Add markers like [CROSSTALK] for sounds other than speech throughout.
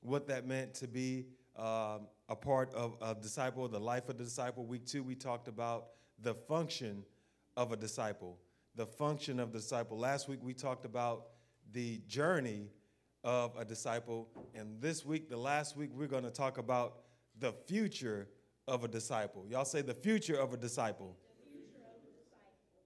what that meant to be um, a part of a disciple, the life of the disciple. Week two, we talked about the function of a disciple, the function of the disciple. Last week, we talked about the journey of a disciple. And this week, the last week, we're going to talk about the future of a disciple. Y'all say the future of a disciple.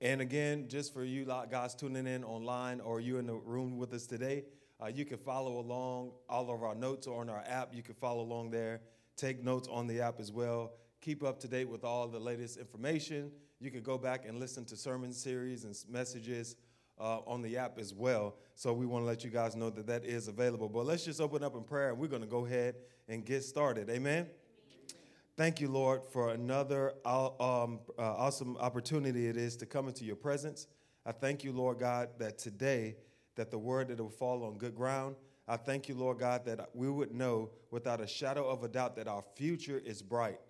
And again, just for you guys tuning in online or you in the room with us today, uh, you can follow along. All of our notes are on our app. You can follow along there. Take notes on the app as well. Keep up to date with all the latest information. You can go back and listen to sermon series and messages uh, on the app as well. So we want to let you guys know that that is available. But let's just open up in prayer and we're going to go ahead and get started. Amen. Thank you, Lord, for another uh, um, uh, awesome opportunity it is to come into your presence. I thank you, Lord God, that today that the word that will fall on good ground. I thank you, Lord God, that we would know without a shadow of a doubt that our future is bright.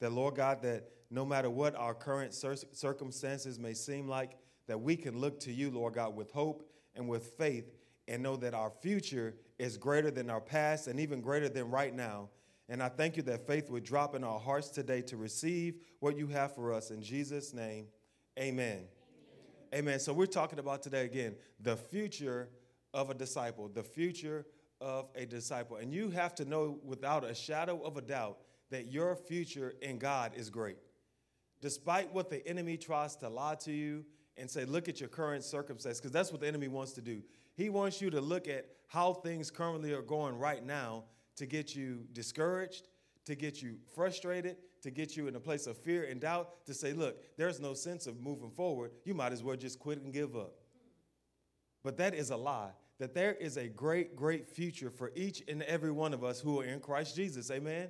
That, Lord God, that no matter what our current circumstances may seem like, that we can look to you, Lord God, with hope and with faith and know that our future is greater than our past and even greater than right now. And I thank you that faith would drop in our hearts today to receive what you have for us. In Jesus' name, amen. Amen. So we're talking about today again the future of a disciple, the future of a disciple. And you have to know without a shadow of a doubt that your future in God is great. Despite what the enemy tries to lie to you and say, look at your current circumstance, because that's what the enemy wants to do. He wants you to look at how things currently are going right now to get you discouraged, to get you frustrated, to get you in a place of fear and doubt, to say, look, there's no sense of moving forward. You might as well just quit and give up. But that is a lie. That there is a great, great future for each and every one of us who are in Christ Jesus. Amen?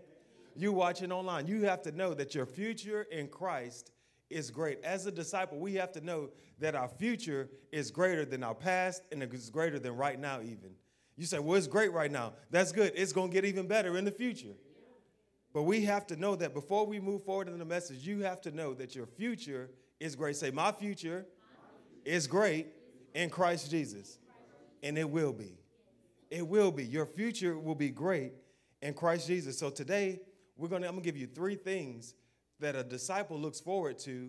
You watching online, you have to know that your future in Christ is great. As a disciple, we have to know that our future is greater than our past and it's greater than right now, even. You say, well, it's great right now. That's good. It's going to get even better in the future. But we have to know that before we move forward in the message, you have to know that your future is great. Say, my future is great in Christ Jesus. And it will be. It will be. Your future will be great in Christ Jesus. So today, we're gonna, I'm gonna give you three things that a disciple looks forward to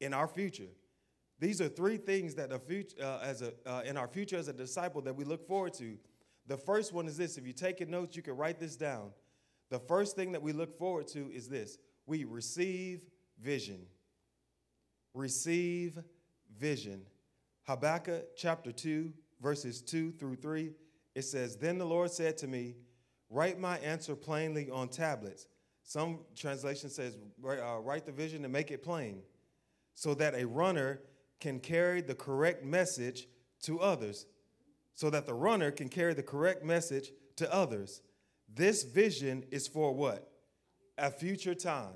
in our future. These are three things that a future, uh, as a, uh, in our future as a disciple that we look forward to. The first one is this. If you're taking notes, you can write this down. The first thing that we look forward to is this we receive vision. Receive vision. Habakkuk chapter 2, verses 2 through 3, it says, Then the Lord said to me, Write my answer plainly on tablets. Some translation says, uh, Write the vision and make it plain, so that a runner can carry the correct message to others so that the runner can carry the correct message to others. This vision is for what? A future time.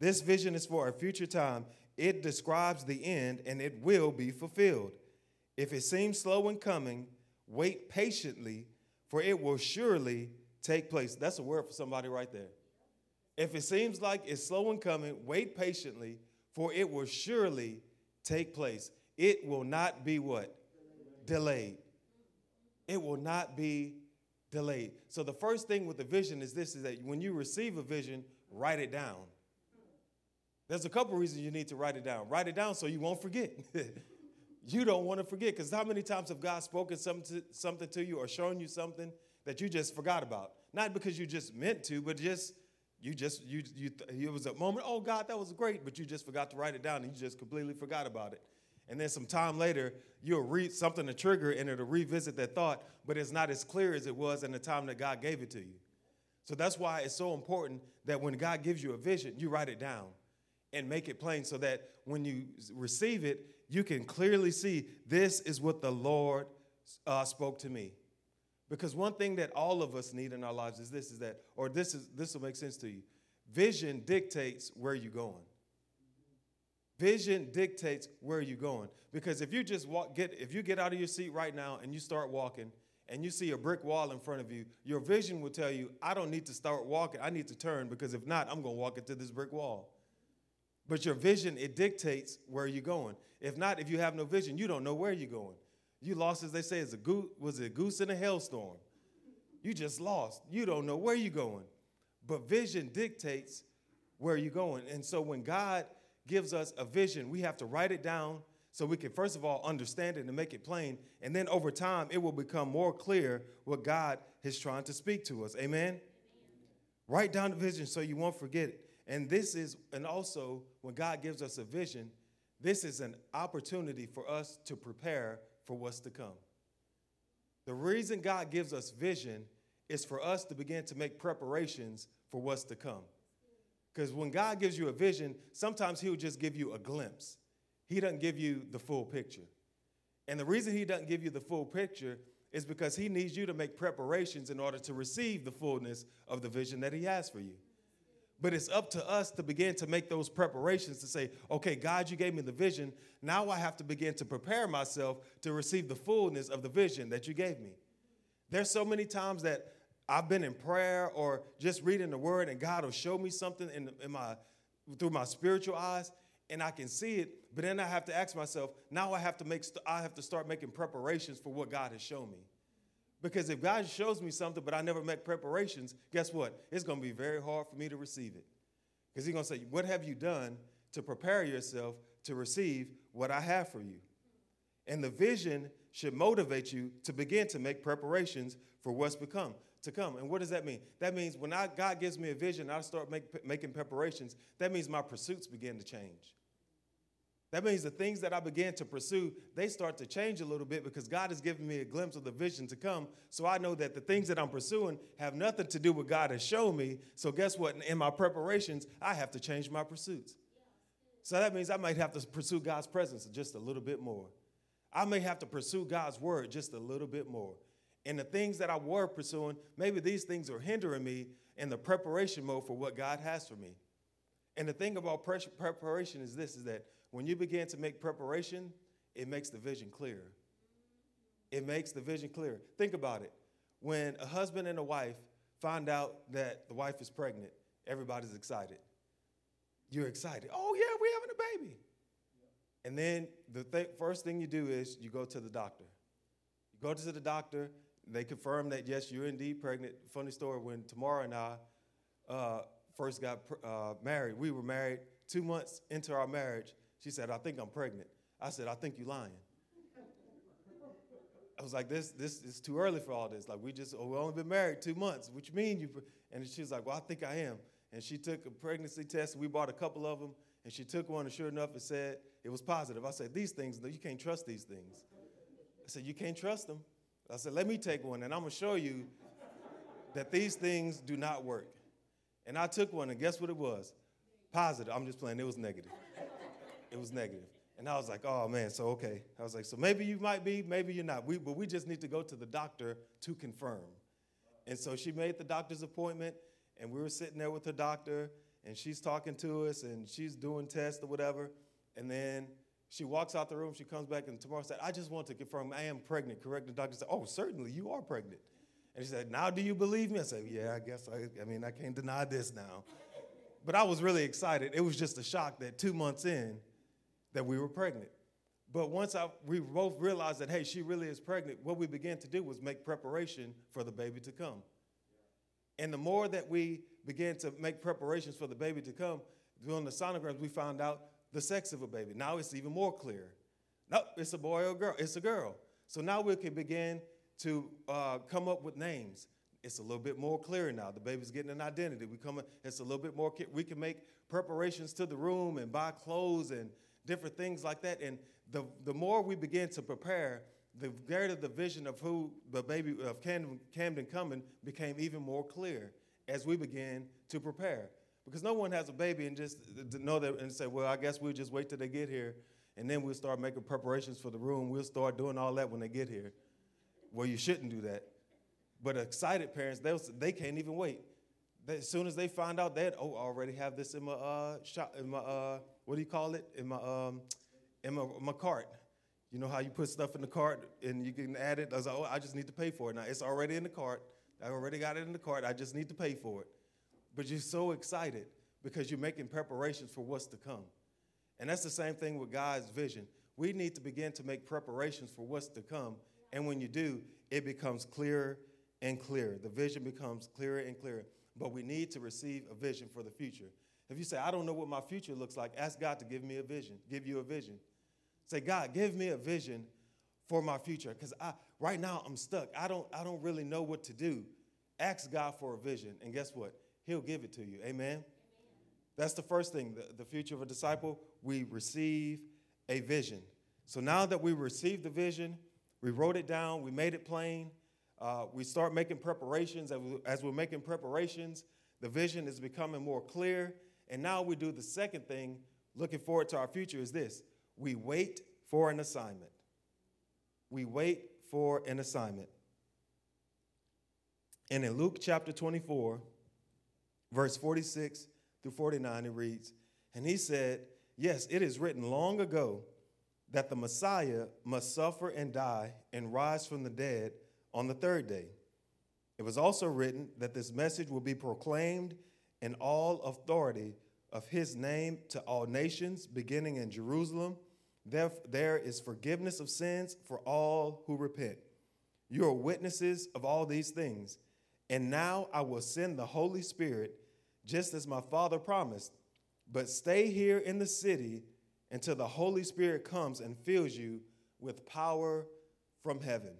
This vision is for a future time. It describes the end and it will be fulfilled. If it seems slow in coming, wait patiently, for it will surely take place. That's a word for somebody right there. If it seems like it's slow in coming, wait patiently, for it will surely take place. It will not be what? Delayed it will not be delayed. So the first thing with the vision is this is that when you receive a vision, write it down. There's a couple reasons you need to write it down. Write it down so you won't forget. [LAUGHS] you don't want to forget because how many times have God spoken something to, something to you or shown you something that you just forgot about? Not because you just meant to, but just you just you you it was a moment. Oh God, that was great, but you just forgot to write it down and you just completely forgot about it. And then some time later, you'll read something to trigger and it'll revisit that thought, but it's not as clear as it was in the time that God gave it to you. So that's why it's so important that when God gives you a vision, you write it down and make it plain so that when you receive it, you can clearly see this is what the Lord uh, spoke to me. Because one thing that all of us need in our lives is this is that, or this is this will make sense to you. Vision dictates where you're going. Vision dictates where you're going. Because if you just walk, get if you get out of your seat right now and you start walking and you see a brick wall in front of you, your vision will tell you, I don't need to start walking, I need to turn because if not, I'm gonna walk into this brick wall. But your vision, it dictates where you're going. If not, if you have no vision, you don't know where you're going. You lost, as they say, as a goose, was a goose in a hailstorm? You just lost. You don't know where you're going. But vision dictates where you're going. And so when God gives us a vision, we have to write it down so we can, first of all, understand it and make it plain. And then over time, it will become more clear what God is trying to speak to us. Amen? Amen. Write down the vision so you won't forget it. And this is, and also when God gives us a vision, this is an opportunity for us to prepare for what's to come. The reason God gives us vision is for us to begin to make preparations for what's to come. Because when God gives you a vision, sometimes He'll just give you a glimpse. He doesn't give you the full picture. And the reason He doesn't give you the full picture is because He needs you to make preparations in order to receive the fullness of the vision that He has for you. But it's up to us to begin to make those preparations to say, okay, God, you gave me the vision. Now I have to begin to prepare myself to receive the fullness of the vision that you gave me. There's so many times that I've been in prayer or just reading the word, and God will show me something in, in my through my spiritual eyes, and I can see it. But then I have to ask myself, now I have to make I have to start making preparations for what God has shown me. Because if God shows me something, but I never make preparations, guess what? It's going to be very hard for me to receive it. Because He's going to say, What have you done to prepare yourself to receive what I have for you? And the vision should motivate you to begin to make preparations for what's become to come. And what does that mean? That means when I, God gives me a vision, I start make, making preparations. That means my pursuits begin to change. That means the things that I began to pursue, they start to change a little bit because God has given me a glimpse of the vision to come. So I know that the things that I'm pursuing have nothing to do with God has shown me. So guess what? In my preparations, I have to change my pursuits. So that means I might have to pursue God's presence just a little bit more. I may have to pursue God's word just a little bit more. And the things that I were pursuing, maybe these things are hindering me in the preparation mode for what God has for me. And the thing about preparation is this is that when you begin to make preparation, it makes the vision clear. It makes the vision clear. Think about it. When a husband and a wife find out that the wife is pregnant, everybody's excited. You're excited. Oh, yeah, we're having a baby. And then the th- first thing you do is you go to the doctor. You go to the doctor, they confirm that, yes, you're indeed pregnant. Funny story when Tamara and I uh, first got uh, married, we were married two months into our marriage. She said, I think I'm pregnant. I said, I think you're lying. I was like, this, this is too early for all this. Like, we just, oh, we only been married two months. What you mean you? And she was like, well, I think I am. And she took a pregnancy test. We bought a couple of them, and she took one, and sure enough, it said it was positive. I said, these things, no, you can't trust these things. I said, you can't trust them. I said, let me take one, and I'm gonna show you that these things do not work. And I took one, and guess what it was? Positive. I'm just playing. It was negative it was negative. And I was like, oh man, so okay. I was like, so maybe you might be, maybe you're not. We, but we just need to go to the doctor to confirm. And so she made the doctor's appointment, and we were sitting there with her doctor, and she's talking to us, and she's doing tests or whatever. And then she walks out the room, she comes back, and Tamara said, I just want to confirm I am pregnant, correct? The doctor said, Oh, certainly, you are pregnant. And she said, Now do you believe me? I said, Yeah, I guess I, I mean, I can't deny this now. But I was really excited. It was just a shock that two months in, that we were pregnant. But once I, we both realized that, hey, she really is pregnant, what we began to do was make preparation for the baby to come. And the more that we began to make preparations for the baby to come, doing the sonograms, we found out the sex of a baby. Now it's even more clear. No, it's a boy or a girl. It's a girl. So now we can begin to uh, come up with names. It's a little bit more clear now. The baby's getting an identity. We come. It's a little bit more. We can make preparations to the room and buy clothes and different things like that. And the, the more we begin to prepare, the greater the vision of who the baby of Camden, Camden coming became even more clear as we began to prepare. Because no one has a baby and just know that and say, well, I guess we'll just wait till they get here, and then we'll start making preparations for the room. We'll start doing all that when they get here. Well, you shouldn't do that. But excited parents, they, they can't even wait. They, as soon as they find out that, oh, I already have this in my uh, shop, in my uh, what do you call it in my um, in my, my cart. You know how you put stuff in the cart and you can add it. I was like, oh, I just need to pay for it now. It's already in the cart. I already got it in the cart. I just need to pay for it. But you're so excited because you're making preparations for what's to come. And that's the same thing with God's vision. We need to begin to make preparations for what's to come. And when you do, it becomes clearer and clearer. The vision becomes clearer and clearer. But we need to receive a vision for the future. If you say, I don't know what my future looks like, ask God to give me a vision, give you a vision. Say, God, give me a vision for my future. Because I right now I'm stuck. I don't, I don't really know what to do. Ask God for a vision. And guess what? He'll give it to you. Amen. Amen. That's the first thing. The, the future of a disciple, we receive a vision. So now that we received the vision, we wrote it down, we made it plain, uh, we start making preparations. As, we, as we're making preparations, the vision is becoming more clear. And now we do the second thing, looking forward to our future, is this we wait for an assignment. We wait for an assignment. And in Luke chapter 24, verse 46 through 49, it reads, And he said, Yes, it is written long ago that the Messiah must suffer and die and rise from the dead on the third day. It was also written that this message will be proclaimed in all authority of his name to all nations, beginning in Jerusalem. There, there is forgiveness of sins for all who repent. You are witnesses of all these things. And now I will send the Holy Spirit, just as my Father promised. But stay here in the city until the Holy Spirit comes and fills you with power from heaven.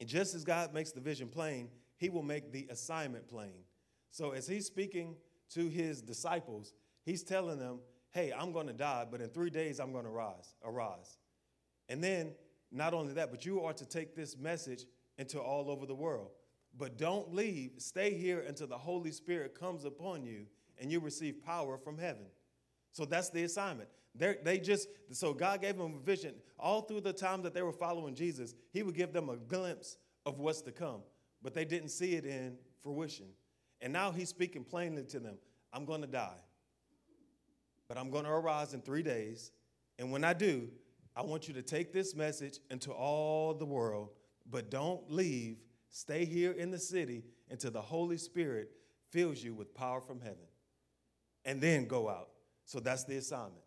And just as God makes the vision plain, he will make the assignment plain. So as he's speaking to his disciples, he's telling them, hey, I'm going to die, but in three days I'm going to rise, arise. And then, not only that, but you are to take this message into all over the world. But don't leave. Stay here until the Holy Spirit comes upon you and you receive power from heaven. So that's the assignment. They're, they just, so God gave them a vision. All through the time that they were following Jesus, He would give them a glimpse of what's to come, but they didn't see it in fruition. And now He's speaking plainly to them I'm going to die, but I'm going to arise in three days. And when I do, I want you to take this message into all the world, but don't leave. Stay here in the city until the Holy Spirit fills you with power from heaven. And then go out. So that's the assignment.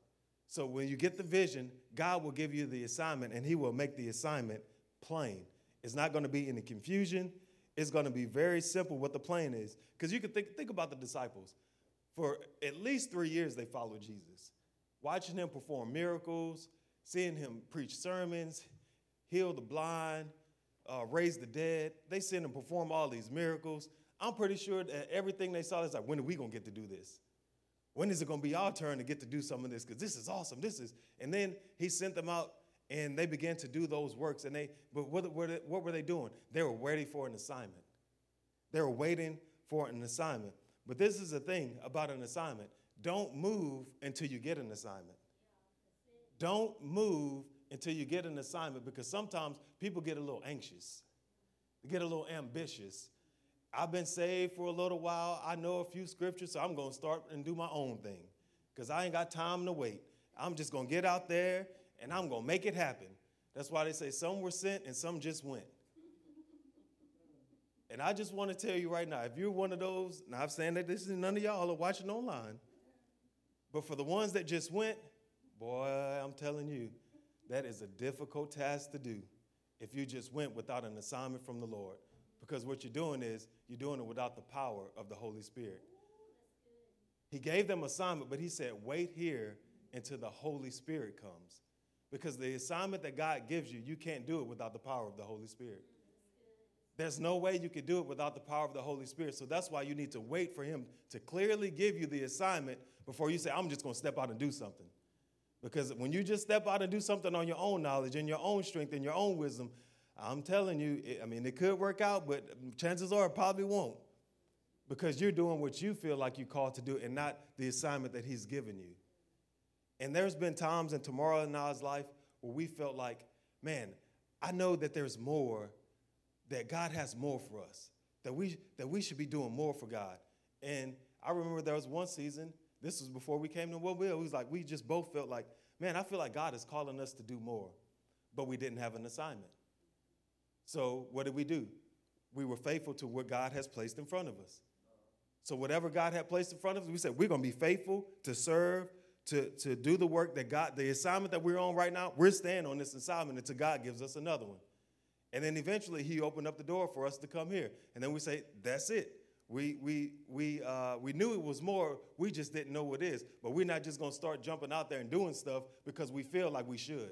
So when you get the vision, God will give you the assignment and He will make the assignment plain. It's not going to be any confusion. It's going to be very simple what the plan is. Because you can think, think about the disciples. For at least three years, they followed Jesus, watching him perform miracles, seeing him preach sermons, heal the blind, uh, raise the dead. They send him perform all these miracles. I'm pretty sure that everything they saw is like, when are we going to get to do this? When is it going to be our turn to get to do some of this? Because this is awesome. This is, and then he sent them out and they began to do those works. And they, but what, what, what were they doing? They were waiting for an assignment. They were waiting for an assignment. But this is the thing about an assignment don't move until you get an assignment. Don't move until you get an assignment because sometimes people get a little anxious, they get a little ambitious, I've been saved for a little while. I know a few scriptures, so I'm going to start and do my own thing because I ain't got time to wait. I'm just going to get out there and I'm going to make it happen. That's why they say some were sent and some just went. And I just want to tell you right now if you're one of those, now I'm saying that this is none of y'all are watching online, but for the ones that just went, boy, I'm telling you, that is a difficult task to do if you just went without an assignment from the Lord. Because what you're doing is you're doing it without the power of the Holy Spirit. He gave them assignment, but he said, wait here until the Holy Spirit comes. Because the assignment that God gives you, you can't do it without the power of the Holy Spirit. There's no way you could do it without the power of the Holy Spirit. So that's why you need to wait for Him to clearly give you the assignment before you say, I'm just going to step out and do something. Because when you just step out and do something on your own knowledge and your own strength and your own wisdom, I'm telling you, I mean, it could work out, but chances are it probably won't because you're doing what you feel like you're called to do and not the assignment that He's given you. And there's been times in Tamara and Now's life where we felt like, man, I know that there's more, that God has more for us, that we, that we should be doing more for God. And I remember there was one season, this was before we came to Mobile, it was like we just both felt like, man, I feel like God is calling us to do more, but we didn't have an assignment. So what did we do? We were faithful to what God has placed in front of us. So whatever God had placed in front of us, we said we're going to be faithful to serve, to, to do the work that God, the assignment that we're on right now, we're staying on this assignment until God gives us another one. And then eventually he opened up the door for us to come here. And then we say, that's it. We, we, we, uh, we knew it was more, we just didn't know what it is. But we're not just going to start jumping out there and doing stuff because we feel like we should.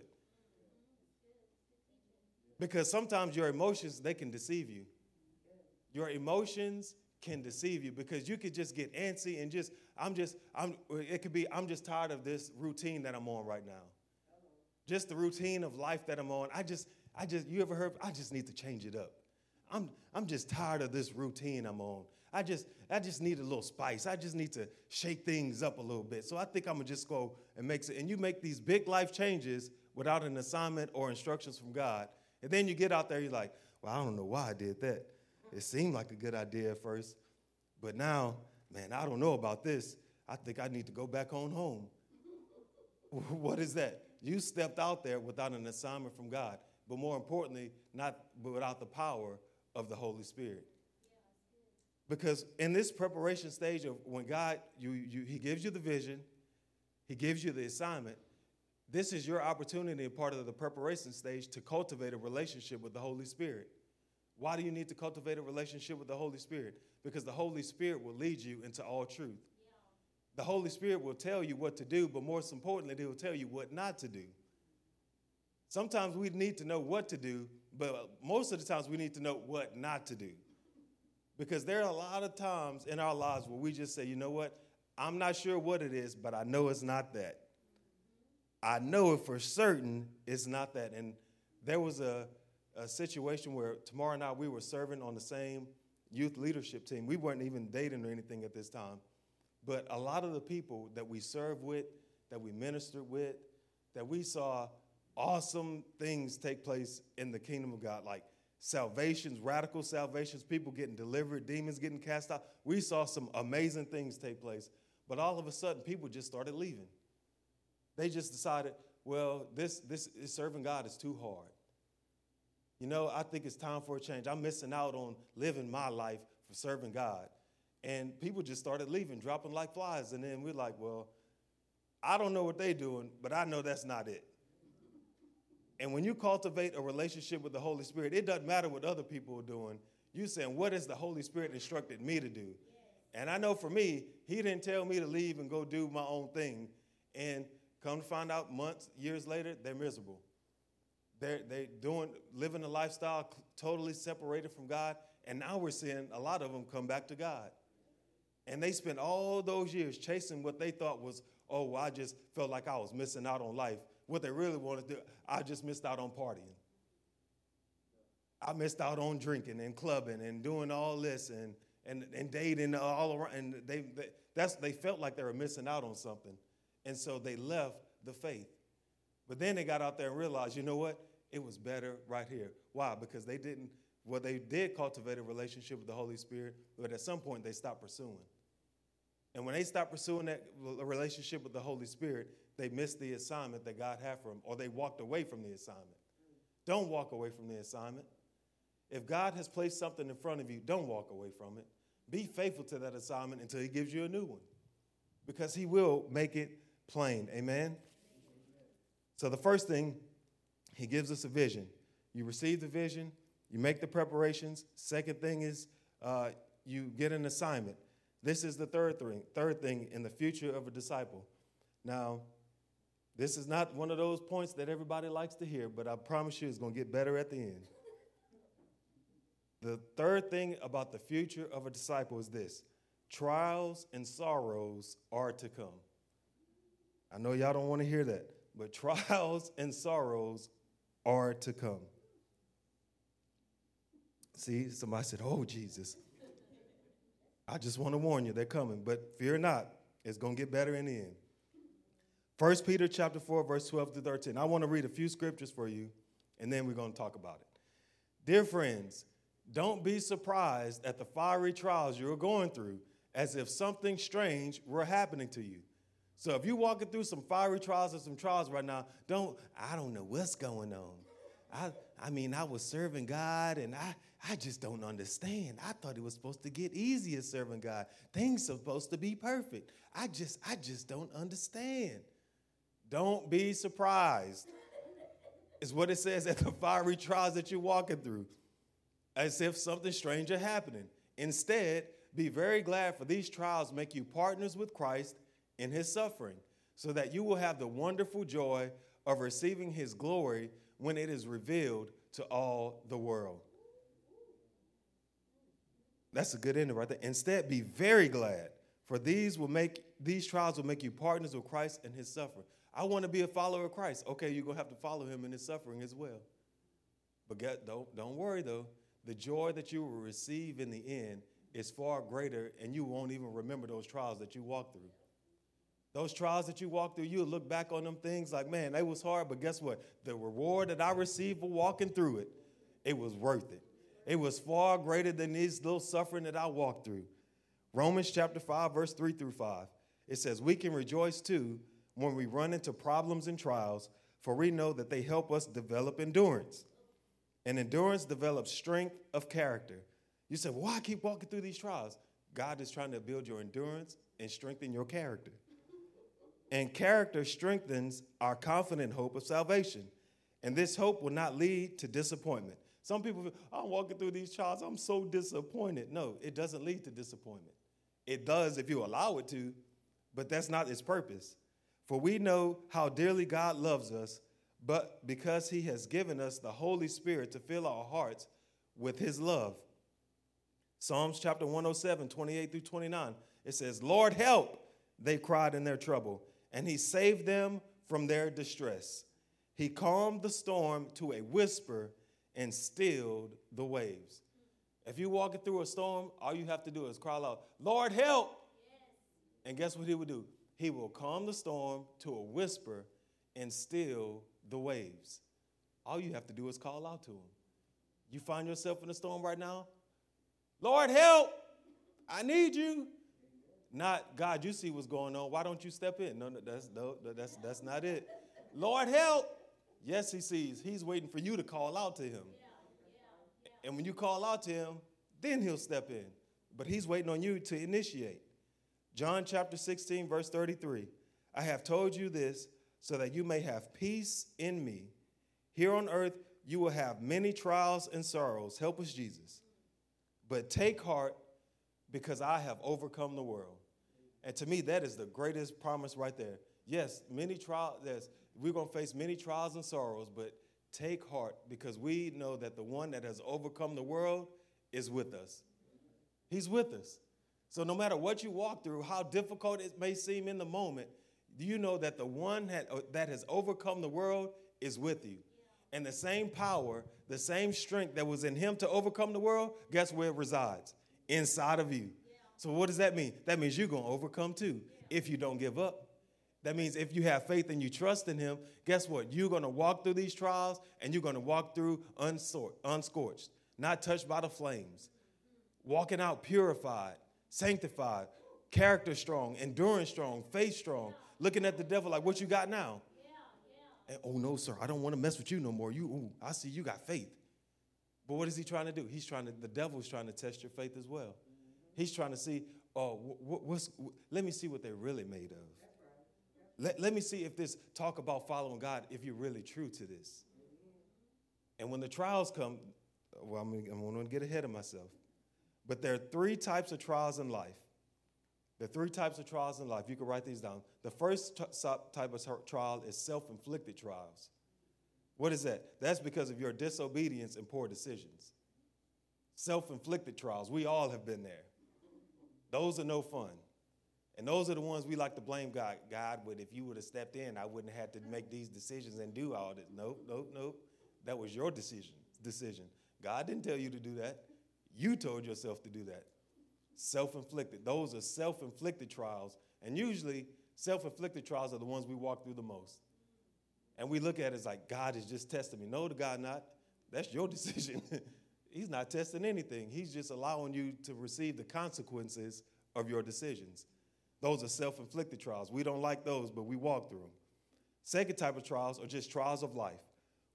Because sometimes your emotions, they can deceive you. Your emotions can deceive you because you could just get antsy and just, I'm just, I'm, it could be, I'm just tired of this routine that I'm on right now. Just the routine of life that I'm on. I just, I just, you ever heard, I just need to change it up. I'm, I'm just tired of this routine I'm on. I just, I just need a little spice. I just need to shake things up a little bit. So I think I'm gonna just go and make it. And you make these big life changes without an assignment or instructions from God. And then you get out there, you're like, well, I don't know why I did that. It seemed like a good idea at first, but now, man, I don't know about this. I think I need to go back on home. [LAUGHS] what is that? You stepped out there without an assignment from God, but more importantly, not without the power of the Holy Spirit. Because in this preparation stage of when God, you, you, He gives you the vision, He gives you the assignment, this is your opportunity, part of the preparation stage, to cultivate a relationship with the Holy Spirit. Why do you need to cultivate a relationship with the Holy Spirit? Because the Holy Spirit will lead you into all truth. Yeah. The Holy Spirit will tell you what to do, but most importantly, He will tell you what not to do. Sometimes we need to know what to do, but most of the times we need to know what not to do. Because there are a lot of times in our lives where we just say, you know what? I'm not sure what it is, but I know it's not that. I know it for certain it's not that. And there was a, a situation where Tamara and I, we were serving on the same youth leadership team. We weren't even dating or anything at this time. But a lot of the people that we served with, that we ministered with, that we saw awesome things take place in the kingdom of God, like salvations, radical salvations, people getting delivered, demons getting cast out. We saw some amazing things take place. But all of a sudden, people just started leaving. They just decided, well, this, this serving God is too hard. You know, I think it's time for a change. I'm missing out on living my life for serving God. And people just started leaving, dropping like flies. And then we're like, well, I don't know what they're doing, but I know that's not it. And when you cultivate a relationship with the Holy Spirit, it doesn't matter what other people are doing. You're saying, what has the Holy Spirit instructed me to do? And I know for me, He didn't tell me to leave and go do my own thing. And come to find out months, years later, they're miserable. They're, they're doing, living a lifestyle totally separated from God. And now we're seeing a lot of them come back to God. And they spent all those years chasing what they thought was, oh, well, I just felt like I was missing out on life. What they really wanted to do, I just missed out on partying. I missed out on drinking and clubbing and doing all this and, and, and dating all around. And they, they, that's, they felt like they were missing out on something. And so they left the faith. But then they got out there and realized, you know what? It was better right here. Why? Because they didn't, well, they did cultivate a relationship with the Holy Spirit, but at some point they stopped pursuing. And when they stopped pursuing that relationship with the Holy Spirit, they missed the assignment that God had for them, or they walked away from the assignment. Don't walk away from the assignment. If God has placed something in front of you, don't walk away from it. Be faithful to that assignment until He gives you a new one, because He will make it plain. Amen? So, the first thing, He gives us a vision. You receive the vision, you make the preparations. Second thing is, uh, you get an assignment. This is the third thing, third thing in the future of a disciple. Now, this is not one of those points that everybody likes to hear, but I promise you it's going to get better at the end. The third thing about the future of a disciple is this trials and sorrows are to come. I know y'all don't want to hear that, but [LAUGHS] trials and sorrows are to come. See, somebody said, Oh, Jesus. I just want to warn you, they're coming, but fear not, it's going to get better in the end. 1 Peter chapter 4, verse 12 to 13. I want to read a few scriptures for you, and then we're going to talk about it. Dear friends, don't be surprised at the fiery trials you're going through as if something strange were happening to you. So if you're walking through some fiery trials or some trials right now, don't, I don't know what's going on. I, I mean, I was serving God and I, I just don't understand. I thought it was supposed to get easier serving God. Things are supposed to be perfect. I just, I just don't understand. Don't be surprised. is what it says at the fiery trials that you're walking through, as if something strange are happening. Instead, be very glad for these trials make you partners with Christ in his suffering, so that you will have the wonderful joy of receiving his glory when it is revealed to all the world. That's a good ending right there. Instead, be very glad, for these will make these trials will make you partners with Christ in his suffering. I want to be a follower of Christ. Okay, you're gonna have to follow him in his suffering as well. But get, don't, don't worry though. The joy that you will receive in the end is far greater, and you won't even remember those trials that you walked through. Those trials that you walked through, you'll look back on them things like, man, they was hard, but guess what? The reward that I received for walking through it, it was worth it. It was far greater than this little suffering that I walked through. Romans chapter 5, verse 3 through 5. It says, We can rejoice too when we run into problems and trials, for we know that they help us develop endurance. And endurance develops strength of character. You say, well, why keep walking through these trials? God is trying to build your endurance and strengthen your character. And character strengthens our confident hope of salvation. And this hope will not lead to disappointment. Some people I'm walking through these trials, I'm so disappointed. No, it doesn't lead to disappointment. It does if you allow it to, but that's not its purpose. For we know how dearly God loves us, but because he has given us the Holy Spirit to fill our hearts with his love. Psalms chapter 107, 28 through 29, it says, Lord, help, they cried in their trouble, and he saved them from their distress. He calmed the storm to a whisper and stilled the waves. If you're walking through a storm, all you have to do is cry out, Lord, help. Yes. And guess what he would do? He will calm the storm to a whisper and still the waves. All you have to do is call out to him. You find yourself in a storm right now? Lord, help! I need you. Not, God, you see what's going on. Why don't you step in? No, no that's, no, that's, that's not it. Lord, help! Yes, he sees. He's waiting for you to call out to him. And when you call out to him, then he'll step in. But he's waiting on you to initiate. John chapter 16, verse 33. I have told you this so that you may have peace in me. Here on earth, you will have many trials and sorrows. Help us, Jesus. But take heart because I have overcome the world. And to me, that is the greatest promise right there. Yes, many trials, we're going to face many trials and sorrows, but take heart because we know that the one that has overcome the world is with us. He's with us. So no matter what you walk through, how difficult it may seem in the moment, do you know that the one that, uh, that has overcome the world is with you. And the same power, the same strength that was in him to overcome the world, guess where it resides? Inside of you. So what does that mean? That means you're going to overcome too if you don't give up. That means if you have faith and you trust in him, guess what? You're going to walk through these trials and you're going to walk through unscorched, not touched by the flames, walking out purified, sanctified, character strong, endurance strong, faith strong, looking at the devil like, what you got now? And, oh no, sir, I don't want to mess with you no more. You, ooh, I see you got faith. But what is he trying to do? He's trying to, the devil's trying to test your faith as well. He's trying to see, uh, oh, what, what's, let me see what they're really made of. Let, let me see if this talk about following God, if you're really true to this. And when the trials come, well, I'm, I'm going to get ahead of myself. But there are three types of trials in life. There are three types of trials in life. You can write these down. The first type of trial is self inflicted trials. What is that? That's because of your disobedience and poor decisions. Self inflicted trials. We all have been there. Those are no fun. And those are the ones we like to blame God. God, but if you would have stepped in, I wouldn't have had to make these decisions and do all this. Nope, nope, nope. That was your decision. Decision. God didn't tell you to do that. You told yourself to do that. Self inflicted. Those are self inflicted trials. And usually, self inflicted trials are the ones we walk through the most. And we look at it as like, God is just testing me. No, the God not. That's your [LAUGHS] decision. He's not testing anything. He's just allowing you to receive the consequences of your decisions. Those are self inflicted trials. We don't like those, but we walk through them. Second type of trials are just trials of life.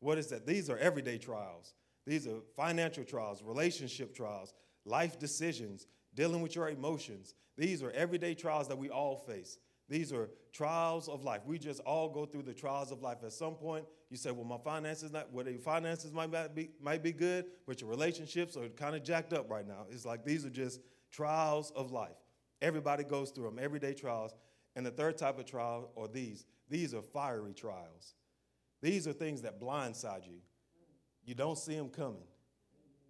What is that? These are everyday trials. These are financial trials, relationship trials, life decisions, dealing with your emotions. These are everyday trials that we all face. These are trials of life. We just all go through the trials of life. At some point, you say, "Well, my finances not well, your finances might be might be good, but your relationships are kind of jacked up right now." It's like these are just trials of life. Everybody goes through them, everyday trials. And the third type of trial are these. These are fiery trials. These are things that blindside you. You don't see them coming.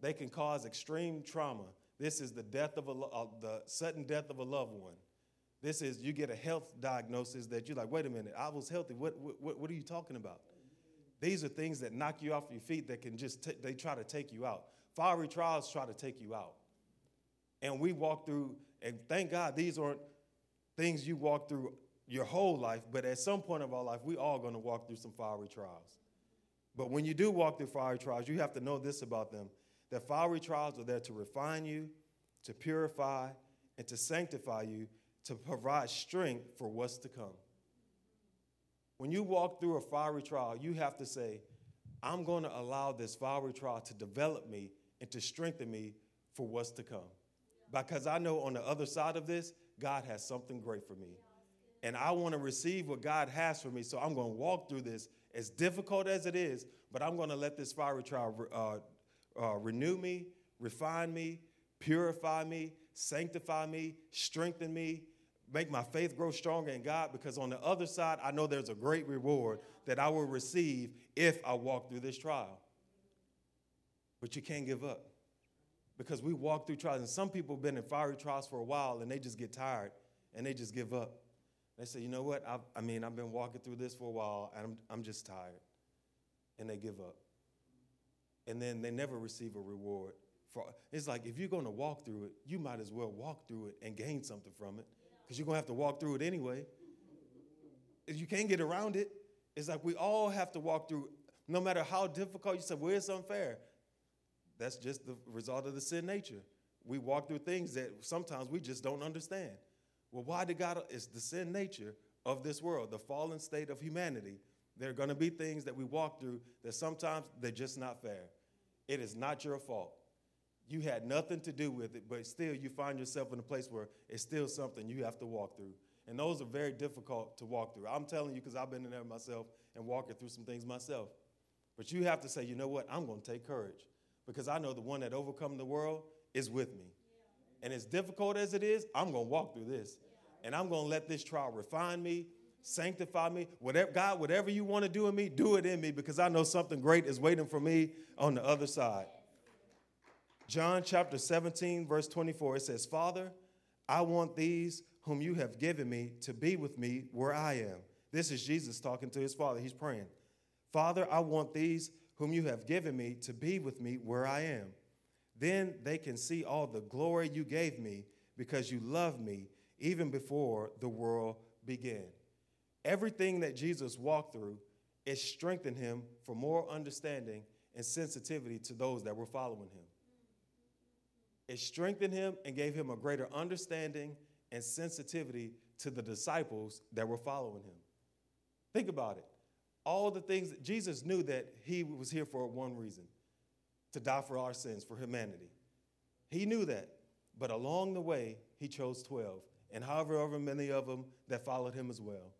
They can cause extreme trauma. This is the death of a uh, the sudden death of a loved one. This is you get a health diagnosis that you're like, wait a minute, I was healthy. What, what, what are you talking about? These are things that knock you off your feet that can just, t- they try to take you out. Fiery trials try to take you out. And we walk through, and thank God these aren't things you walk through your whole life, but at some point of our life, we all going to walk through some fiery trials. But when you do walk through fiery trials, you have to know this about them that fiery trials are there to refine you, to purify, and to sanctify you to provide strength for what's to come. When you walk through a fiery trial, you have to say, I'm going to allow this fiery trial to develop me and to strengthen me for what's to come. Because I know on the other side of this, God has something great for me. And I want to receive what God has for me. So I'm going to walk through this as difficult as it is, but I'm going to let this fiery trial uh, uh, renew me, refine me, purify me, sanctify me, strengthen me, make my faith grow stronger in God because on the other side, I know there's a great reward that I will receive if I walk through this trial. But you can't give up because we walk through trials, and some people have been in fiery trials for a while and they just get tired and they just give up. They say, you know what? I, I mean, I've been walking through this for a while and I'm, I'm just tired. And they give up. And then they never receive a reward. For, it's like if you're going to walk through it, you might as well walk through it and gain something from it because you're going to have to walk through it anyway. If you can't get around it, it's like we all have to walk through, no matter how difficult. You say, well, it's unfair. That's just the result of the sin nature. We walk through things that sometimes we just don't understand. Well, why did God? It's the sin nature of this world, the fallen state of humanity. There are going to be things that we walk through that sometimes they're just not fair. It is not your fault. You had nothing to do with it, but still you find yourself in a place where it's still something you have to walk through. And those are very difficult to walk through. I'm telling you because I've been in there myself and walking through some things myself. But you have to say, you know what? I'm going to take courage because I know the one that overcome the world is with me. And as difficult as it is, I'm going to walk through this. And I'm going to let this trial refine me, sanctify me. Whatever God, whatever you want to do in me, do it in me because I know something great is waiting for me on the other side. John chapter 17 verse 24 it says, "Father, I want these whom you have given me to be with me where I am." This is Jesus talking to his Father. He's praying. "Father, I want these whom you have given me to be with me where I am. Then they can see all the glory you gave me because you loved me even before the world began. Everything that Jesus walked through, it strengthened him for more understanding and sensitivity to those that were following him. It strengthened him and gave him a greater understanding and sensitivity to the disciples that were following him. Think about it all the things that Jesus knew that he was here for one reason to die for our sins, for humanity. He knew that. But along the way, he chose 12, and however many of them that followed him as well.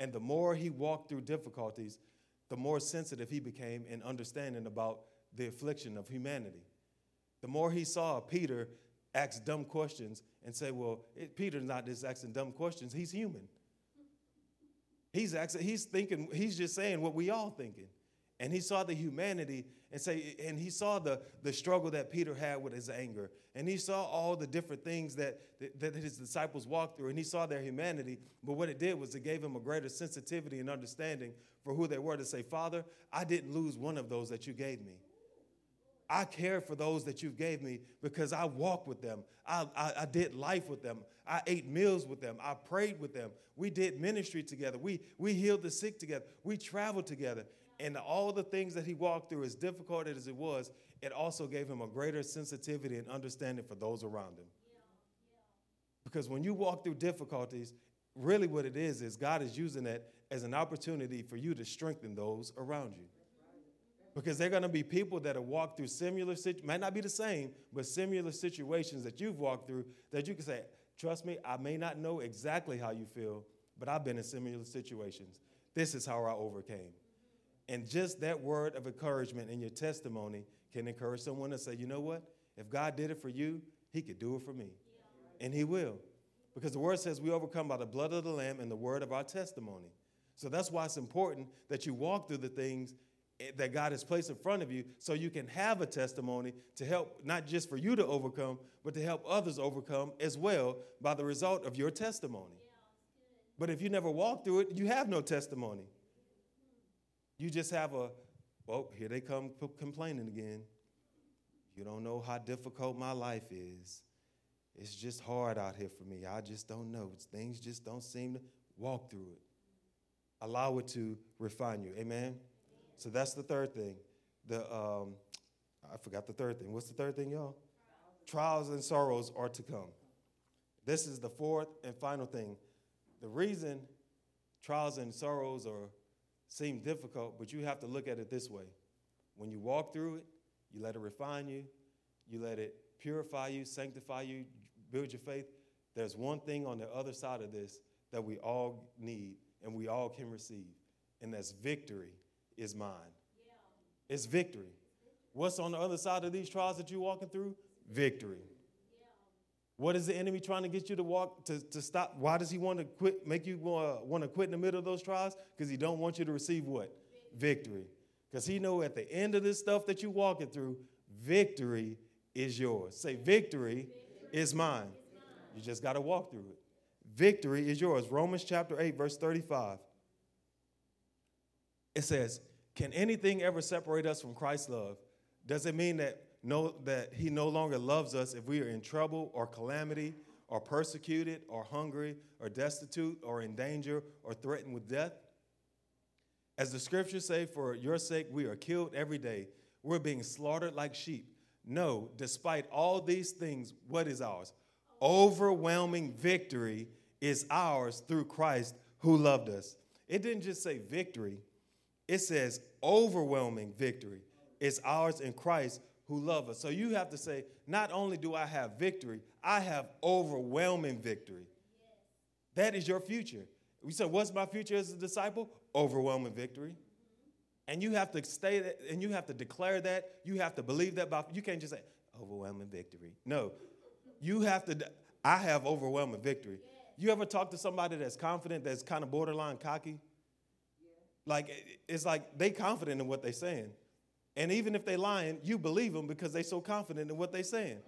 And the more he walked through difficulties, the more sensitive he became in understanding about the affliction of humanity. The more he saw Peter ask dumb questions and say, Well, it, Peter's not just asking dumb questions, he's human. He's actually, he's thinking, he's just saying what we all thinking. And he saw the humanity and say, and he saw the, the struggle that Peter had with his anger. And he saw all the different things that, that his disciples walked through. And he saw their humanity. But what it did was it gave him a greater sensitivity and understanding for who they were to say, Father, I didn't lose one of those that you gave me. I care for those that you gave me because I walked with them. I, I, I, did life with them. I ate meals with them. I prayed with them. We did ministry together. We, we healed the sick together. We traveled together. And all the things that he walked through, as difficult as it was, it also gave him a greater sensitivity and understanding for those around him. Because when you walk through difficulties, really what it is is God is using that as an opportunity for you to strengthen those around you. Because they're going to be people that have walked through similar, situ- might not be the same, but similar situations that you've walked through that you can say, trust me, I may not know exactly how you feel, but I've been in similar situations. This is how I overcame. And just that word of encouragement in your testimony can encourage someone to say, you know what? If God did it for you, he could do it for me. Yeah. And he will. Because the word says we overcome by the blood of the Lamb and the word of our testimony. So that's why it's important that you walk through the things eh, that God has placed in front of you so you can have a testimony to help, not just for you to overcome, but to help others overcome as well by the result of your testimony. Yeah, but if you never walk through it, you have no testimony. You just have a, well, here they come complaining again. You don't know how difficult my life is. It's just hard out here for me. I just don't know. Things just don't seem to walk through it. Allow it to refine you. Amen? So that's the third thing. The um, I forgot the third thing. What's the third thing, y'all? Trials and sorrows are to come. This is the fourth and final thing. The reason trials and sorrows are seem difficult, but you have to look at it this way. When you walk through it, you let it refine you, you let it purify you, sanctify you, build your faith. There's one thing on the other side of this that we all need and we all can receive, and that's victory is mine. Yeah. It's victory. What's on the other side of these trials that you're walking through? Victory. What is the enemy trying to get you to walk to, to stop? Why does he want to quit, make you uh, want to quit in the middle of those trials? Because he don't want you to receive what? Victory. Because he know at the end of this stuff that you're walking through, victory is yours. Say, victory, victory. is mine. You just got to walk through it. Victory is yours. Romans chapter 8, verse 35. It says, Can anything ever separate us from Christ's love? Does it mean that, no, that he no longer loves us if we are in trouble or calamity or persecuted or hungry or destitute or in danger or threatened with death? As the scriptures say, for your sake we are killed every day. We're being slaughtered like sheep. No, despite all these things, what is ours? Overwhelming victory is ours through Christ who loved us. It didn't just say victory, it says overwhelming victory is ours in Christ who love us. So you have to say, not only do I have victory, I have overwhelming victory. That is your future. We said, what's my future as a disciple? Overwhelming victory. And you have to stay that, and you have to declare that. You have to believe that. By, you can't just say, overwhelming victory. No. You have to, I have overwhelming victory. You ever talk to somebody that's confident, that's kind of borderline cocky? Like, it's like they confident in what they're saying. And even if they're lying, you believe them because they're so confident in what they're saying.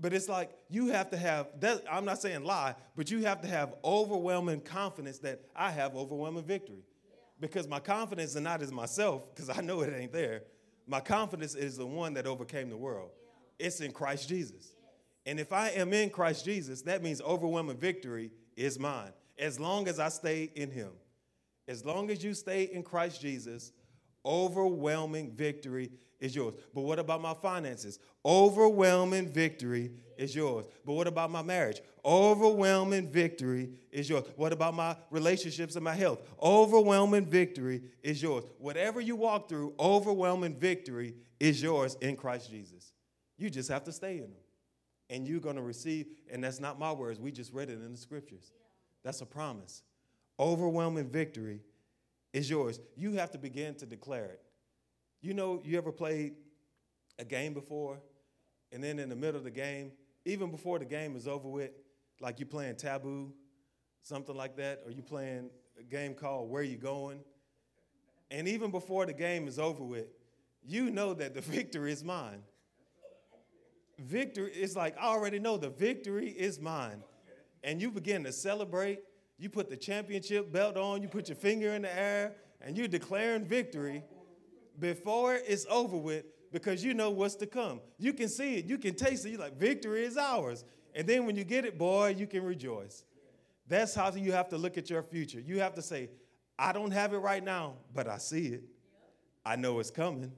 But it's like you have to have, that, I'm not saying lie, but you have to have overwhelming confidence that I have overwhelming victory. Because my confidence is not as myself, because I know it ain't there. My confidence is the one that overcame the world. It's in Christ Jesus. And if I am in Christ Jesus, that means overwhelming victory is mine as long as I stay in Him. As long as you stay in Christ Jesus, overwhelming victory is yours. But what about my finances? Overwhelming victory is yours. But what about my marriage? Overwhelming victory is yours. What about my relationships and my health? Overwhelming victory is yours. Whatever you walk through, overwhelming victory is yours in Christ Jesus. You just have to stay in Him and you're going to receive. And that's not my words. We just read it in the scriptures. That's a promise. Overwhelming victory is yours. You have to begin to declare it. You know, you ever played a game before, and then in the middle of the game, even before the game is over with, like you're playing Taboo, something like that, or you playing a game called Where You Going, and even before the game is over with, you know that the [LAUGHS] victory is mine victory is like, I already know the victory is mine. And you begin to celebrate. You put the championship belt on, you put your finger in the air, and you're declaring victory before it's over with because you know what's to come. You can see it, you can taste it. You're like, victory is ours. And then when you get it, boy, you can rejoice. That's how you have to look at your future. You have to say, I don't have it right now, but I see it. I know it's coming.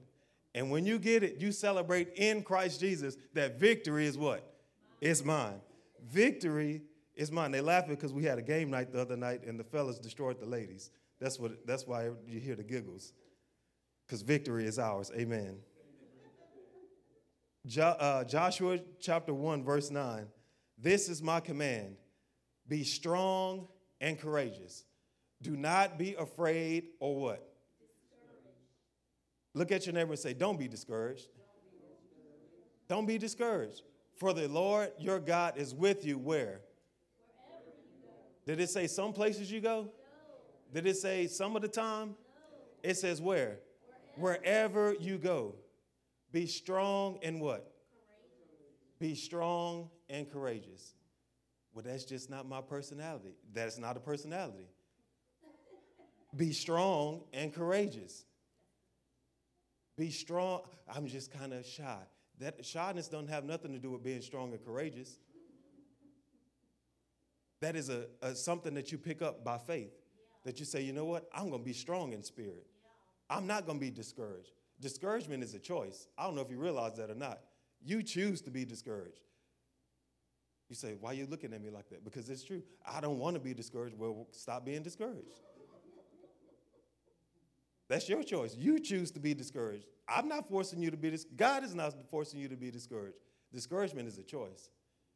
And when you get it, you celebrate in Christ Jesus that victory is what? It's mine. Victory is mine. They laugh because we had a game night the other night and the fellas destroyed the ladies. That's what that's why you hear the giggles. because victory is ours. Amen. Jo- uh, Joshua chapter 1, verse 9. This is my command be strong and courageous. Do not be afraid or what? Look at your neighbor and say, Don't be discouraged. Don't be discouraged. For the Lord your God is with you where? Did it say some places you go? Did it say some of the time? It says where? Wherever you go. Be strong and what? Be strong and courageous. Well, that's just not my personality. That's not a personality. [LAUGHS] Be strong and courageous. Be strong. I'm just kind of shy. That shyness don't have nothing to do with being strong and courageous. That is a, a something that you pick up by faith. That you say, you know what? I'm going to be strong in spirit. I'm not going to be discouraged. Discouragement is a choice. I don't know if you realize that or not. You choose to be discouraged. You say, why are you looking at me like that? Because it's true. I don't want to be discouraged. Well, stop being discouraged. That's your choice. You choose to be discouraged. I'm not forcing you to be this. God is not forcing you to be discouraged. Discouragement is a choice.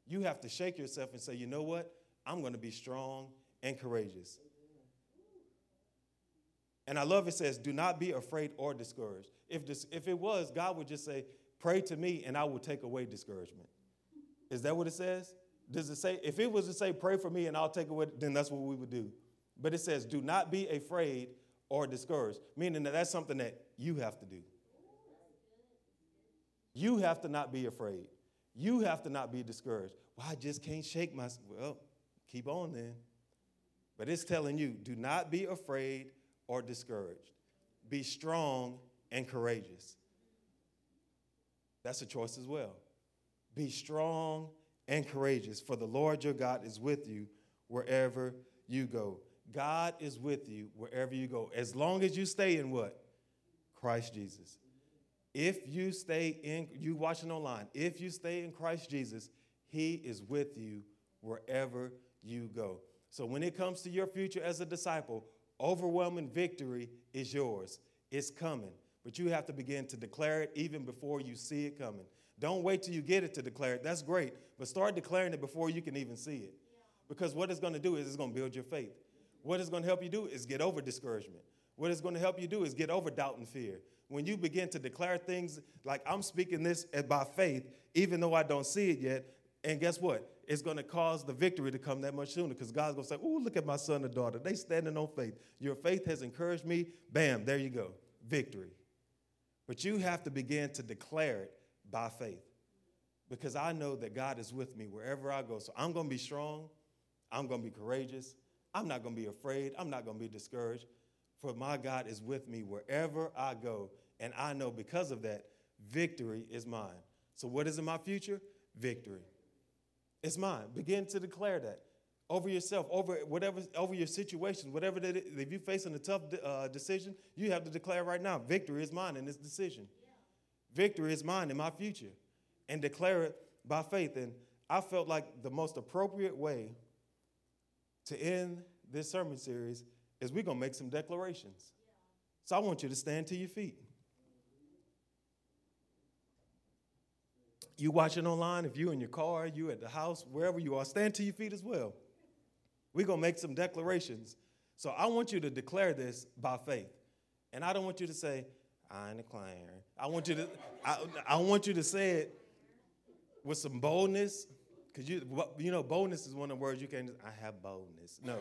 You have to shake yourself and say, you know what? I'm going to be strong and courageous. And I love it says, do not be afraid or discouraged. If, this, if it was, God would just say, pray to me and I will take away discouragement. Is that what it says? Does it say, if it was to say, pray for me and I'll take away, then that's what we would do. But it says, do not be afraid or discouraged, meaning that that's something that you have to do. You have to not be afraid. You have to not be discouraged. Well, I just can't shake myself. Well, keep on then. But it's telling you do not be afraid or discouraged. Be strong and courageous. That's a choice as well. Be strong and courageous, for the Lord your God is with you wherever you go. God is with you wherever you go, as long as you stay in what? Christ Jesus. If you stay in, you watching online, if you stay in Christ Jesus, He is with you wherever you go. So when it comes to your future as a disciple, overwhelming victory is yours. It's coming. But you have to begin to declare it even before you see it coming. Don't wait till you get it to declare it. That's great. But start declaring it before you can even see it. Because what it's going to do is it's going to build your faith. What it's going to help you do is get over discouragement. What it's going to help you do is get over doubt and fear. When you begin to declare things like I'm speaking this eh, by faith, even though I don't see it yet, and guess what? It's going to cause the victory to come that much sooner because God's going to say, Oh, look at my son and daughter. They standing on faith. Your faith has encouraged me. Bam, there you go. Victory. But you have to begin to declare it by faith because I know that God is with me wherever I go. So I'm going to be strong. I'm going to be courageous. I'm not going to be afraid. I'm not going to be discouraged. For my God is with me wherever I go. And I know because of that, victory is mine. So, what is in my future? Victory. It's mine. Begin to declare that over yourself, over whatever, over your situation, whatever that. Is. If you're facing a tough uh, decision, you have to declare right now, victory is mine in this decision. Yeah. Victory is mine in my future, and declare it by faith. And I felt like the most appropriate way to end this sermon series is we're gonna make some declarations. Yeah. So I want you to stand to your feet. You watching online, if you're in your car, you at the house, wherever you are, stand to your feet as well. We're going to make some declarations. So I want you to declare this by faith. And I don't want you to say, I declare. I want you to, I, I want you to say it with some boldness. Because you, you know, boldness is one of the words you can't just, I have boldness. No,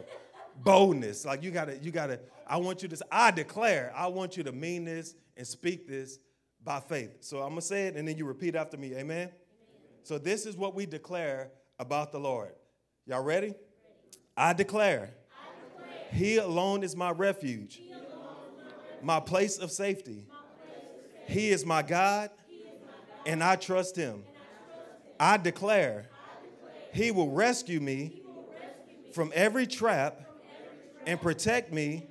boldness. Like you gotta, you gotta, I want you to, I declare, I want you to mean this and speak this by faith. So I'm going to say it and then you repeat after me. Amen? Amen? So this is what we declare about the Lord. Y'all ready? ready. I, declare, I declare, He alone is my refuge, is my, refuge my, place of safety. Place of safety. He is my God, is my God and I trust Him. I, trust him. I, declare, I declare, He will rescue me, will rescue me from every trap, from every trap and protect me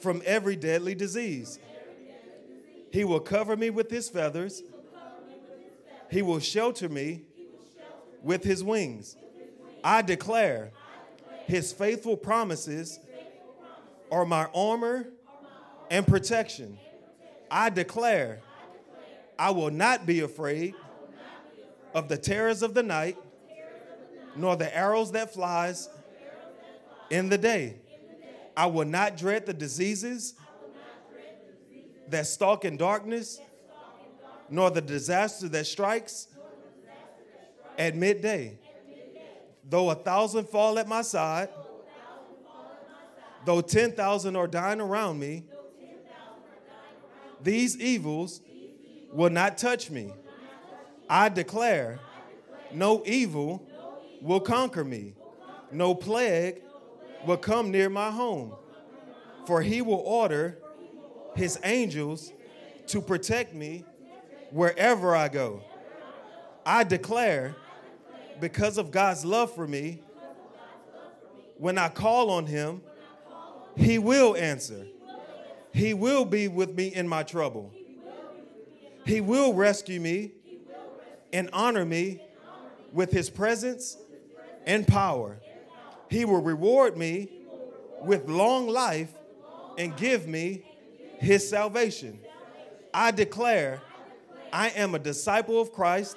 from every deadly disease. He will cover me with his feathers. He will shelter me with his wings. I declare his faithful promises are my armor and protection. I declare I will not be afraid of the terrors of the night, nor the arrows that flies in the day. I will not dread the diseases that stalk in darkness, nor the disaster that strikes at midday. Though a thousand fall at my side, though 10,000 are dying around me, these evils will not touch me. I declare no evil will conquer me, no plague will come near my home. For he will order his angels to protect me wherever I go. I declare, because of God's love for me, when I call on him, he will answer. He will be with me in my trouble. He will rescue me and honor me with his presence and power. He will reward me with long life and give me his salvation. I declare I am a disciple of Christ.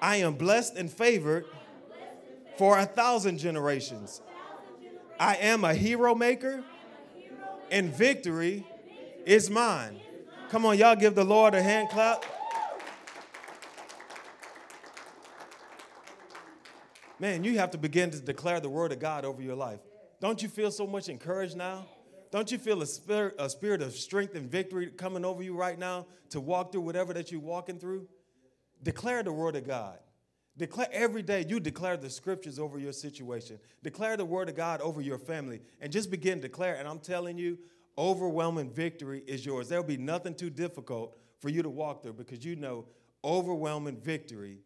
I am blessed and favored for a thousand generations. I am a hero maker, and victory is mine. Come on, y'all give the Lord a hand clap. Man, you have to begin to declare the word of God over your life. Don't you feel so much encouraged now? Don't you feel a spirit, a spirit of strength and victory coming over you right now to walk through whatever that you're walking through? Declare the word of God. Declare every day you declare the scriptures over your situation. Declare the word of God over your family and just begin declare. And I'm telling you, overwhelming victory is yours. There'll be nothing too difficult for you to walk through because you know overwhelming victory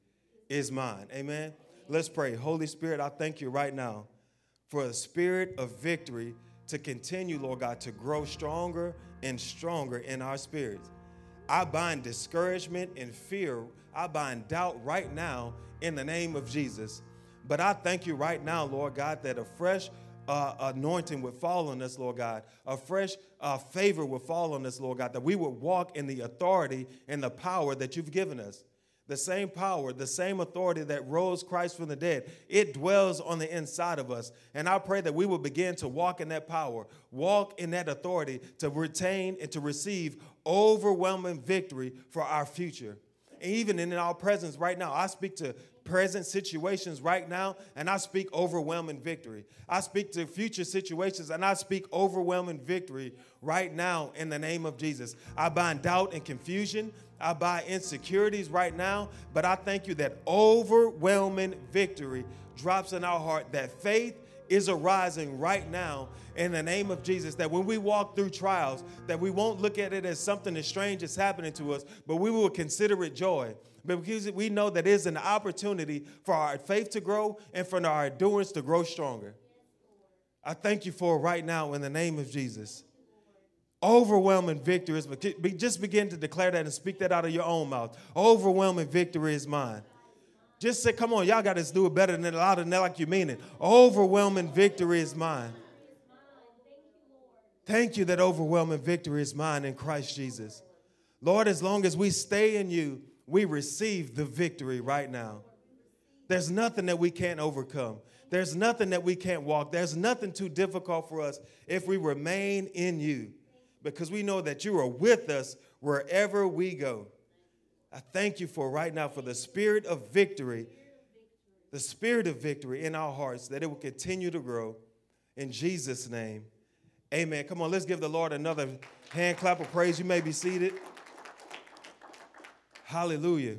is mine. Amen. Let's pray. Holy Spirit, I thank you right now for a spirit of victory to continue, Lord God, to grow stronger and stronger in our spirits. I bind discouragement and fear. I bind doubt right now in the name of Jesus. But I thank you right now, Lord God, that a fresh uh, anointing would fall on us, Lord God. A fresh uh, favor would fall on us, Lord God, that we would walk in the authority and the power that you've given us the same power, the same authority that rose Christ from the dead, it dwells on the inside of us. And I pray that we will begin to walk in that power, walk in that authority to retain and to receive overwhelming victory for our future. And even in our presence right now, I speak to present situations right now, and I speak overwhelming victory. I speak to future situations, and I speak overwhelming victory right now in the name of Jesus. I bind doubt and confusion. I buy insecurities right now, but I thank you that overwhelming victory drops in our heart, that faith is arising right now in the name of Jesus. That when we walk through trials, that we won't look at it as something as strange is happening to us, but we will consider it joy. Because we know that it's an opportunity for our faith to grow and for our endurance to grow stronger. I thank you for right now in the name of Jesus overwhelming victory is just begin to declare that and speak that out of your own mouth. Overwhelming victory is mine. Just say come on y'all got to do it better than a lot of that like you mean it. Overwhelming victory is mine. Thank you that overwhelming victory is mine in christ jesus. Lord as long as we stay in you we receive the victory right now. There's nothing that we can't overcome. There's nothing that we can't walk. There's nothing too difficult for us if we remain in you because we know that you are with us wherever we go. I thank you for right now for the spirit of victory, the spirit of victory in our hearts, that it will continue to grow. In Jesus' name, amen. Come on, let's give the Lord another hand clap of praise. You may be seated. Hallelujah.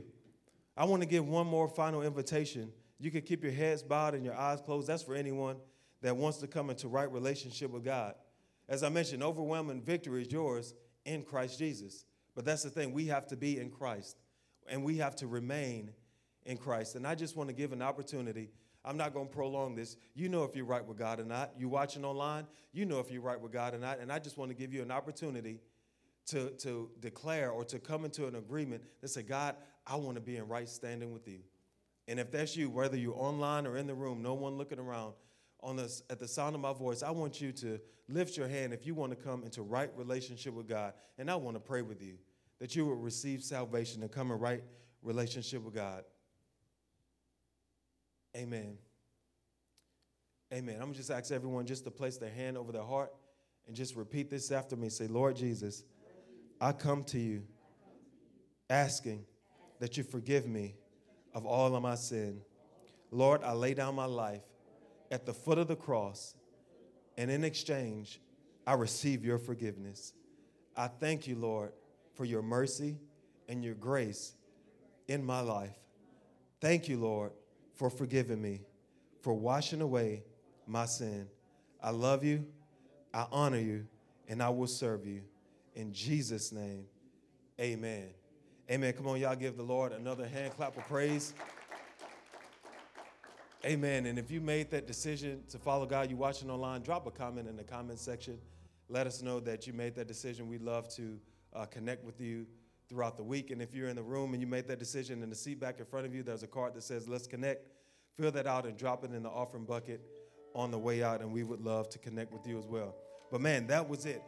I want to give one more final invitation. You can keep your heads bowed and your eyes closed. That's for anyone that wants to come into right relationship with God. As I mentioned, overwhelming victory is yours in Christ Jesus. But that's the thing, we have to be in Christ and we have to remain in Christ. And I just want to give an opportunity. I'm not going to prolong this. You know if you're right with God or not. You watching online, you know if you're right with God or not. And I just want to give you an opportunity to, to declare or to come into an agreement that say, God, I want to be in right standing with you. And if that's you, whether you're online or in the room, no one looking around, on this at the sound of my voice, I want you to lift your hand if you want to come into right relationship with God. And I want to pray with you that you will receive salvation and come in right relationship with God. Amen. Amen. I'm going to just ask everyone just to place their hand over their heart and just repeat this after me. Say, Lord Jesus, I come to you asking that you forgive me of all of my sin. Lord, I lay down my life at the foot of the cross, and in exchange, I receive your forgiveness. I thank you, Lord, for your mercy and your grace in my life. Thank you, Lord, for forgiving me, for washing away my sin. I love you, I honor you, and I will serve you. In Jesus' name, amen. Amen. Come on, y'all give the Lord another hand clap of praise. Amen. And if you made that decision to follow God, you're watching online, drop a comment in the comment section. Let us know that you made that decision. We'd love to uh, connect with you throughout the week. And if you're in the room and you made that decision in the seat back in front of you, there's a card that says, Let's connect. Fill that out and drop it in the offering bucket on the way out, and we would love to connect with you as well. But man, that was it.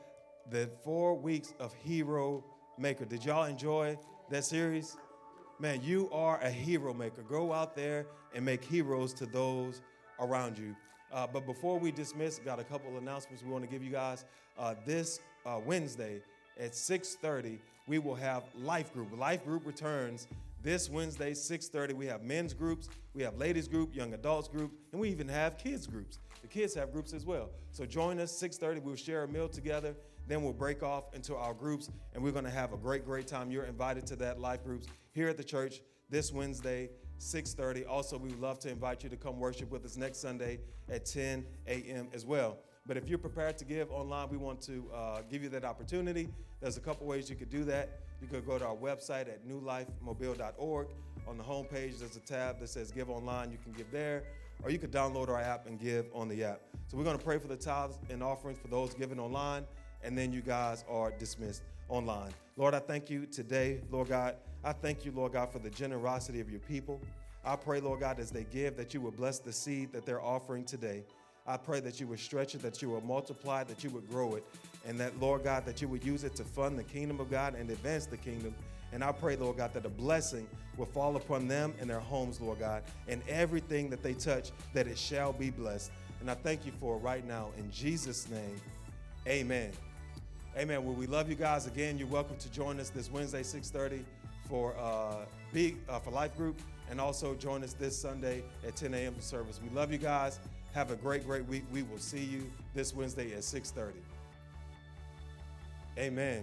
The four weeks of Hero Maker. Did y'all enjoy that series? Man, you are a hero maker. Go out there and make heroes to those around you. Uh, but before we dismiss, got a couple announcements we want to give you guys. Uh, this uh, Wednesday at 6:30, we will have Life Group. Life Group returns this Wednesday, 6:30. We have men's groups, we have ladies group, young adults group, and we even have kids groups. The kids have groups as well. So join us 6:30. We'll share a meal together. Then we'll break off into our groups, and we're going to have a great, great time. You're invited to that life groups here at the church this Wednesday, 6:30. Also, we would love to invite you to come worship with us next Sunday at 10 a.m. as well. But if you're prepared to give online, we want to uh, give you that opportunity. There's a couple ways you could do that. You could go to our website at newlifemobile.org. On the homepage, there's a tab that says Give Online. You can give there, or you could download our app and give on the app. So we're going to pray for the tithes and offerings for those giving online, and then you guys are dismissed online. Lord, I thank you today, Lord God. I thank you, Lord God, for the generosity of your people. I pray, Lord God, as they give, that you will bless the seed that they're offering today. I pray that you would stretch it, that you would multiply it, that you would grow it, and that, Lord God, that you would use it to fund the kingdom of God and advance the kingdom. And I pray, Lord God, that a blessing will fall upon them and their homes, Lord God, and everything that they touch, that it shall be blessed. And I thank you for it right now. In Jesus' name, amen. Amen. Well, we love you guys. Again, you're welcome to join us this Wednesday, 630 for uh, big uh, for Life Group, and also join us this Sunday at 10 a.m. for service. We love you guys. Have a great, great week. We will see you this Wednesday at 6:30. Amen.